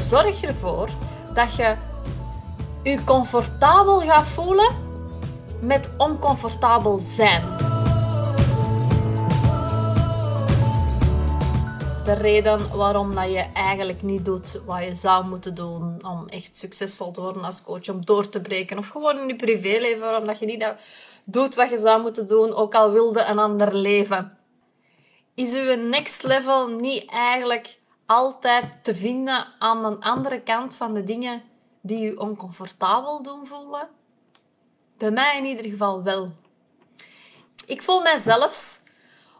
zorg ervoor dat je je comfortabel gaat voelen met oncomfortabel zijn. De reden waarom dat je eigenlijk niet doet wat je zou moeten doen om echt succesvol te worden als coach, om door te breken, of gewoon in je privéleven, waarom je niet doet wat je zou moeten doen, ook al wilde een ander leven. Is uw next level niet eigenlijk altijd te vinden aan de andere kant van de dingen die je oncomfortabel doen voelen? Bij mij in ieder geval wel. Ik voel mij zelfs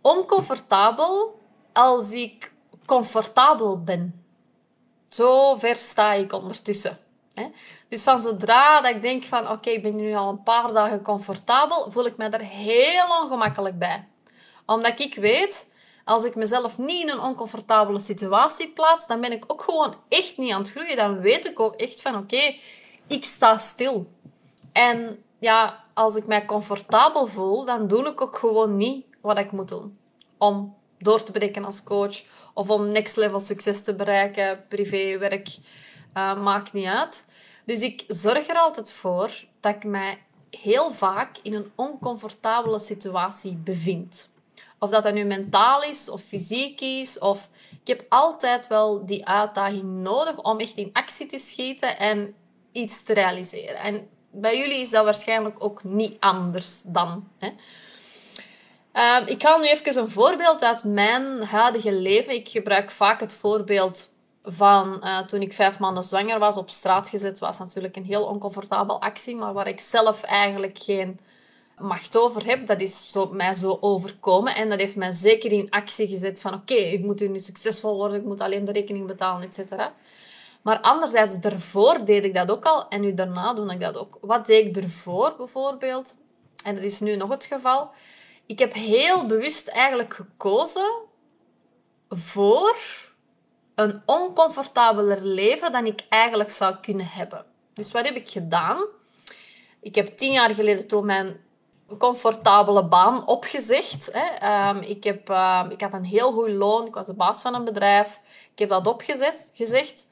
oncomfortabel als ik comfortabel ben. Zo ver sta ik ondertussen. Dus van zodra dat ik denk van oké, ik ben nu al een paar dagen comfortabel, voel ik me er heel ongemakkelijk bij. Omdat ik weet, als ik mezelf niet in een oncomfortabele situatie plaats, dan ben ik ook gewoon echt niet aan het groeien. Dan weet ik ook echt van oké, ik sta stil. En ja, als ik mij comfortabel voel, dan doe ik ook gewoon niet wat ik moet doen. Om door te breken als coach of om next level succes te bereiken, privé, werk, uh, maakt niet uit. Dus ik zorg er altijd voor dat ik mij heel vaak in een oncomfortabele situatie bevind. Of dat dat nu mentaal is of fysiek is. Of... Ik heb altijd wel die uitdaging nodig om echt in actie te schieten en iets te realiseren. En bij jullie is dat waarschijnlijk ook niet anders dan. Hè? Ehm, ik haal nu even een voorbeeld uit mijn huidige leven. Ik gebruik vaak het voorbeeld van uh, toen ik vijf maanden zwanger was, op straat gezet was. Natuurlijk een heel oncomfortabel actie, maar waar ik zelf eigenlijk geen macht over heb. Dat is zo, mij zo overkomen. En dat heeft mij zeker in actie gezet van oké, ik moet nu succesvol worden, ik moet alleen de rekening betalen, etc. Maar anderzijds, daarvoor deed ik dat ook al en nu daarna doe ik dat ook. Wat deed ik ervoor bijvoorbeeld? En dat is nu nog het geval. Ik heb heel bewust eigenlijk gekozen voor een oncomfortabeler leven dan ik eigenlijk zou kunnen hebben. Dus wat heb ik gedaan? Ik heb tien jaar geleden toen mijn comfortabele baan opgezegd. Hè. Ehm, ik, heb, ehm, ik had een heel goed loon. Ik was de baas van een bedrijf. Ik heb dat opgezet, gezegd.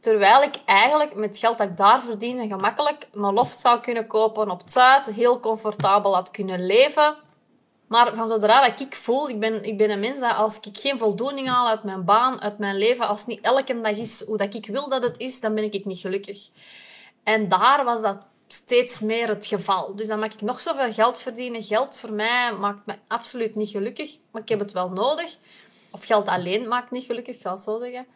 Terwijl ik eigenlijk met geld dat ik daar verdiende gemakkelijk een loft zou kunnen kopen op het Zuid. Heel comfortabel had kunnen leven. Maar van zodra dat ik voel, ik ben, ik ben een mens dat als ik geen voldoening haal uit mijn baan, uit mijn leven, als het niet elke dag is hoe dat ik wil dat het is, dan ben ik niet gelukkig. En daar was dat steeds meer het geval. Dus dan mag ik nog zoveel geld verdienen. Geld voor mij maakt me absoluut niet gelukkig, maar ik heb het wel nodig. Of geld alleen maakt niet gelukkig, het zo zeggen.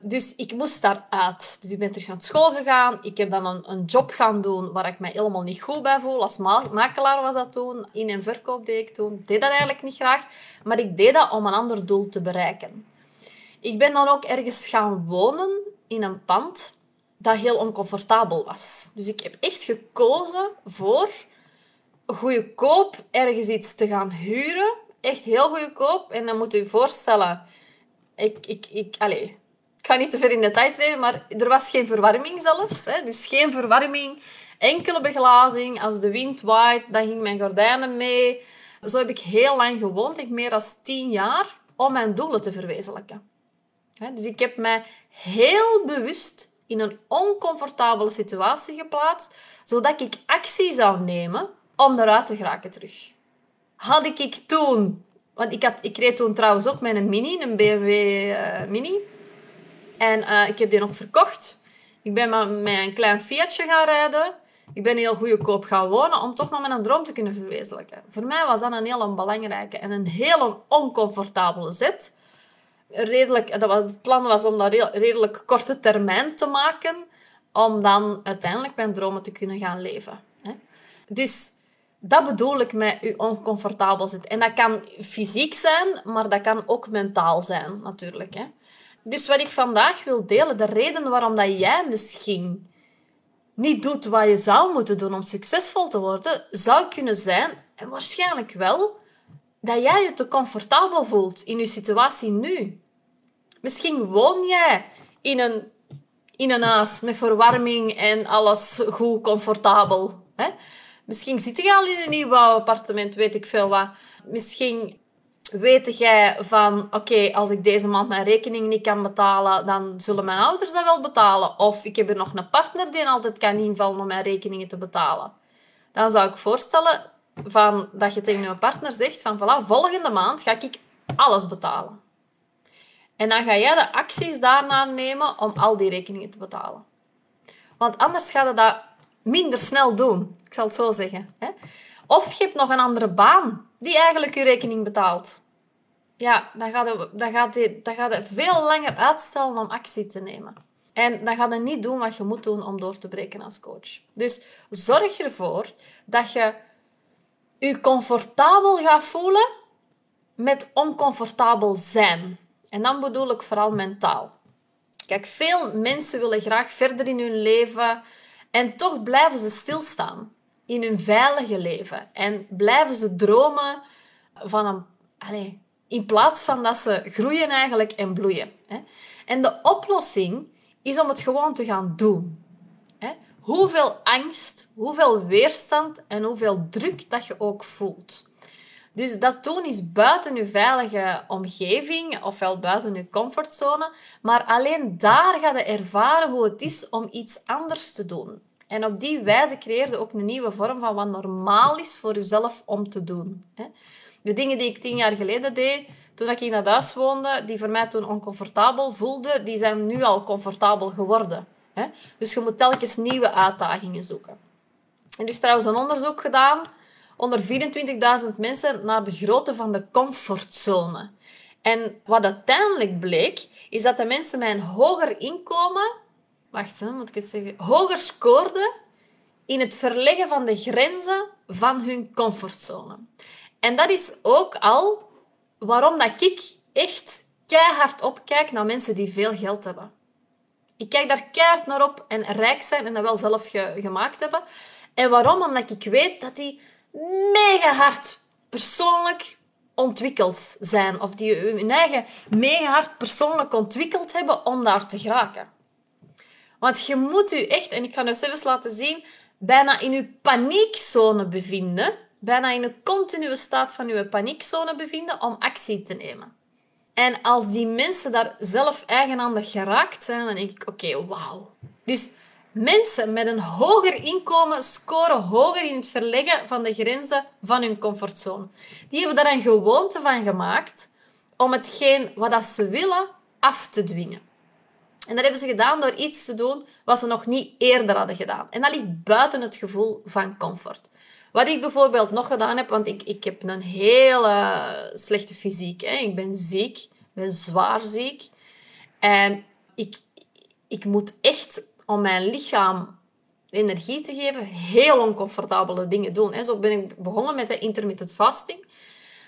Dus ik moest daaruit. Dus ik ben terug naar school gegaan. Ik heb dan een, een job gaan doen waar ik me helemaal niet goed bij voel. Als makelaar was dat toen. In- en verkoop deed ik toen. Ik deed dat eigenlijk niet graag. Maar ik deed dat om een ander doel te bereiken. Ik ben dan ook ergens gaan wonen in een pand dat heel oncomfortabel was. Dus ik heb echt gekozen voor goedkoop ergens iets te gaan huren. Echt heel goedkoop. En dan moet u voorstellen... Ik, ik, ik, allez, ik ga niet te ver in de tijd treden, maar er was geen verwarming zelfs. Hè. Dus geen verwarming, enkele beglazing. Als de wind waait, dan ging mijn gordijnen mee. Zo heb ik heel lang gewoond, ik meer dan tien jaar, om mijn doelen te verwezenlijken. Dus ik heb mij heel bewust in een oncomfortabele situatie geplaatst, zodat ik actie zou nemen om eruit te geraken terug. Had ik toen, want ik, had, ik reed toen trouwens ook met een Mini, een BMW eh, Mini. En uh, ik heb die nog verkocht. Ik ben met een klein Fiatje gaan rijden. Ik ben heel goedkoop gaan wonen om toch nog mijn droom te kunnen verwezenlijken. Voor mij was dat een heel belangrijke en een heel oncomfortabele zet redelijk, dat was, het plan was om dat redelijk korte termijn te maken, om dan uiteindelijk mijn dromen te kunnen gaan leven. Hè. Dus dat bedoel ik met je oncomfortabel zitten. En dat kan fysiek zijn, maar dat kan ook mentaal zijn, natuurlijk. Hè. Dus wat ik vandaag wil delen, de reden waarom dat jij misschien niet doet wat je zou moeten doen om succesvol te worden, zou kunnen zijn, en waarschijnlijk wel, dat jij je te comfortabel voelt in je situatie nu. Misschien woon jij in een, in een huis met verwarming en alles goed, comfortabel. Hè? Misschien zit je al in een nieuw appartement, weet ik veel wat. Misschien Weet jij van, oké, als ik deze maand mijn rekening niet kan betalen, dan zullen mijn ouders dat wel betalen. Of ik heb er nog een partner die altijd kan invallen om mijn rekeningen te betalen. Dan zou ik voorstellen van, dat je tegen je partner zegt van, voilà, volgende maand ga ik alles betalen. En dan ga jij de acties daarna nemen om al die rekeningen te betalen. Want anders gaat je dat minder snel doen. Ik zal het zo zeggen. Hè? Of je hebt nog een andere baan die eigenlijk je rekening betaalt. Ja, dan gaat het, dan gaat dan gaat veel langer uitstellen om actie te nemen. En dan gaat het niet doen wat je moet doen om door te breken als coach. Dus zorg ervoor dat je je comfortabel gaat voelen met oncomfortabel zijn. En dan bedoel ik vooral mentaal. Kijk, veel mensen willen graag verder in hun leven en toch blijven ze stilstaan in hun veilige leven. En blijven ze dromen van een... Allez, in plaats van dat ze groeien eigenlijk en bloeien. En de oplossing is om het gewoon te gaan doen. Hoeveel angst, hoeveel weerstand en hoeveel druk dat je ook voelt. Dus dat doen is buiten je veilige omgeving, ofwel buiten je comfortzone. Maar alleen daar ga je ervaren hoe het is om iets anders te doen. En op die wijze creëer je ook een nieuwe vorm van wat normaal is voor jezelf om te doen. De dingen die ik tien jaar geleden deed, toen ik in dat huis woonde, die voor mij toen oncomfortabel voelden, die zijn nu al comfortabel geworden. Dus je moet telkens nieuwe uitdagingen zoeken. En er is trouwens een onderzoek gedaan onder 24.000 mensen naar de grootte van de comfortzone. En wat uiteindelijk bleek, is dat de mensen met een hoger inkomen, wacht, hè, moet ik het zeggen, hoger scoorden in het verleggen van de grenzen van hun comfortzone. En dat is ook al waarom dat ik echt keihard opkijk naar mensen die veel geld hebben. Ik kijk daar keihard naar op en rijk zijn en dat wel zelf gemaakt hebben. En waarom? Omdat ik weet dat die mega hard persoonlijk ontwikkeld zijn. Of die hun eigen mega hard persoonlijk ontwikkeld hebben om daar te geraken. Want je moet je echt, en ik ga nu even laten zien, bijna in je paniekzone bevinden. Bijna in een continue staat van je paniekzone bevinden om actie te nemen. En als die mensen daar zelf eigenhandig geraakt zijn, dan denk ik, oké, wauw. Dus Mensen met een hoger inkomen scoren hoger in het verleggen van de grenzen van hun comfortzone. Die hebben daar een gewoonte van gemaakt om hetgeen wat ze willen af te dwingen. En dat hebben ze gedaan door iets te doen wat ze nog niet eerder hadden gedaan. En dat ligt buiten het gevoel van comfort. Wat ik bijvoorbeeld nog gedaan heb, want ik, ik heb een hele slechte fysiek. Hè. Ik ben ziek, ben zwaar ziek. En ik, ik moet echt om mijn lichaam energie te geven, heel oncomfortabele dingen doen. Zo ben ik begonnen met de intermittent fasting.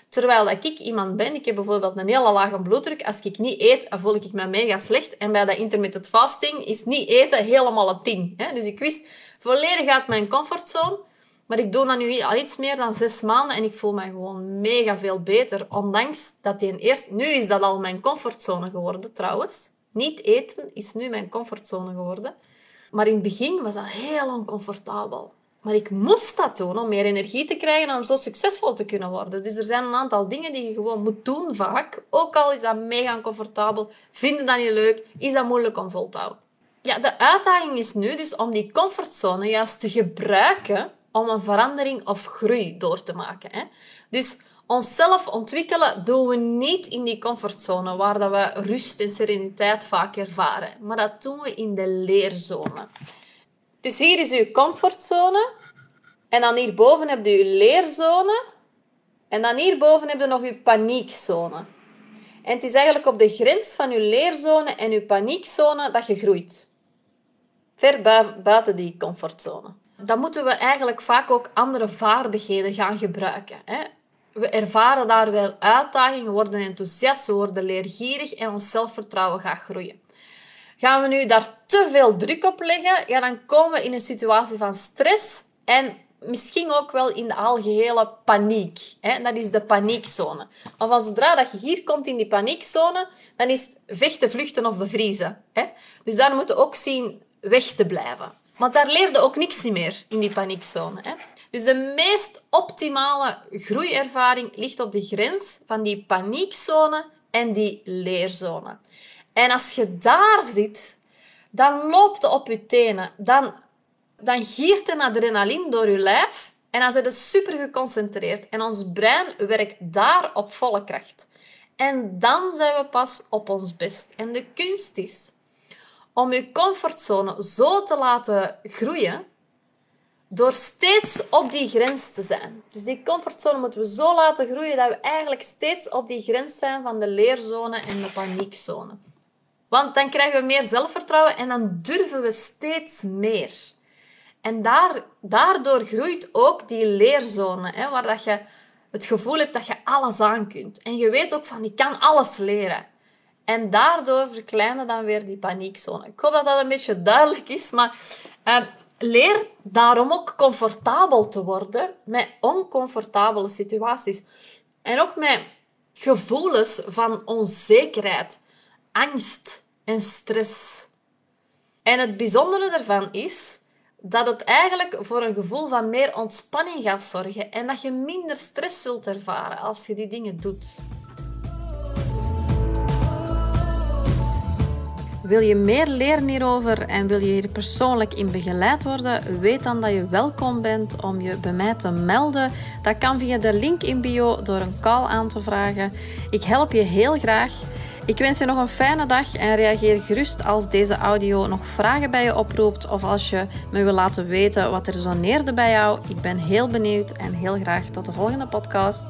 Terwijl dat ik iemand ben, ik heb bijvoorbeeld een hele lage bloeddruk. Als ik niet eet, voel ik me mega slecht. En bij dat intermittent fasting is niet eten helemaal het ding. Dus ik wist volledig uit mijn comfortzone. Maar ik doe dat nu al iets meer dan zes maanden en ik voel me gewoon mega veel beter. Ondanks dat die eerst... Nu is dat al mijn comfortzone geworden, trouwens. Niet eten is nu mijn comfortzone geworden. Maar in het begin was dat heel oncomfortabel. Maar ik moest dat doen om meer energie te krijgen en om zo succesvol te kunnen worden. Dus er zijn een aantal dingen die je gewoon moet doen vaak. Ook al is dat mega oncomfortabel, vinden dat niet leuk, is dat moeilijk om vol te houden. Ja, de uitdaging is nu dus om die comfortzone juist te gebruiken om een verandering of groei door te maken. Hè? Dus onszelf ontwikkelen doen we niet in die comfortzone waar dat we rust en sereniteit vaak ervaren. Maar dat doen we in de leerzone. Dus hier is uw comfortzone. En dan hierboven heb je uw leerzone. En dan hierboven heb je nog uw paniekzone. En het is eigenlijk op de grens van uw leerzone en uw paniekzone dat je groeit. Ver buiten die comfortzone. Dan moeten we eigenlijk vaak ook andere vaardigheden gaan gebruiken. Hè? We ervaren daar wel uitdagingen, worden enthousiast, we worden leergierig en ons zelfvertrouwen gaat groeien. Gaan we nu daar te veel druk op leggen, ja, dan komen we in een situatie van stress en misschien ook wel in de algehele paniek. Hè? Dat is de paniekzone. Maar zodra dat je hier komt in die paniekzone, dan is het vechten, vluchten of bevriezen. Hè? Dus daar moeten we ook zien weg te blijven. Want daar leerde ook niks meer in die paniekzone. Hè? Dus de meest optimale groeiervaring ligt op de grens van die paniekzone en die leerzone. En als je daar zit, dan loopt het op je tenen. Dan, dan giert een adrenaline door je lijf. En dan zit je super geconcentreerd. En ons brein werkt daar op volle kracht. En dan zijn we pas op ons best. En de kunst is om je comfortzone zo te laten groeien door steeds op die grens te zijn. Dus die comfortzone moeten we zo laten groeien dat we eigenlijk steeds op die grens zijn van de leerzone en de paniekzone. Want dan krijgen we meer zelfvertrouwen en dan durven we steeds meer. En daar, daardoor groeit ook die leerzone, hè, waar dat je het gevoel hebt dat je alles aan kunt. En je weet ook van, ik kan alles leren. En daardoor verkleinen dan weer die paniekzone. Ik hoop dat dat een beetje duidelijk is, maar uh, leer daarom ook comfortabel te worden met oncomfortabele situaties. En ook met gevoelens van onzekerheid, angst en stress. En het bijzondere daarvan is dat het eigenlijk voor een gevoel van meer ontspanning gaat zorgen en dat je minder stress zult ervaren als je die dingen doet. Wil je meer leren hierover en wil je hier persoonlijk in begeleid worden? Weet dan dat je welkom bent om je bij mij te melden. Dat kan via de link in bio door een call aan te vragen. Ik help je heel graag. Ik wens je nog een fijne dag en reageer gerust als deze audio nog vragen bij je oproept of als je me wil laten weten wat er resoneerde bij jou. Ik ben heel benieuwd en heel graag tot de volgende podcast.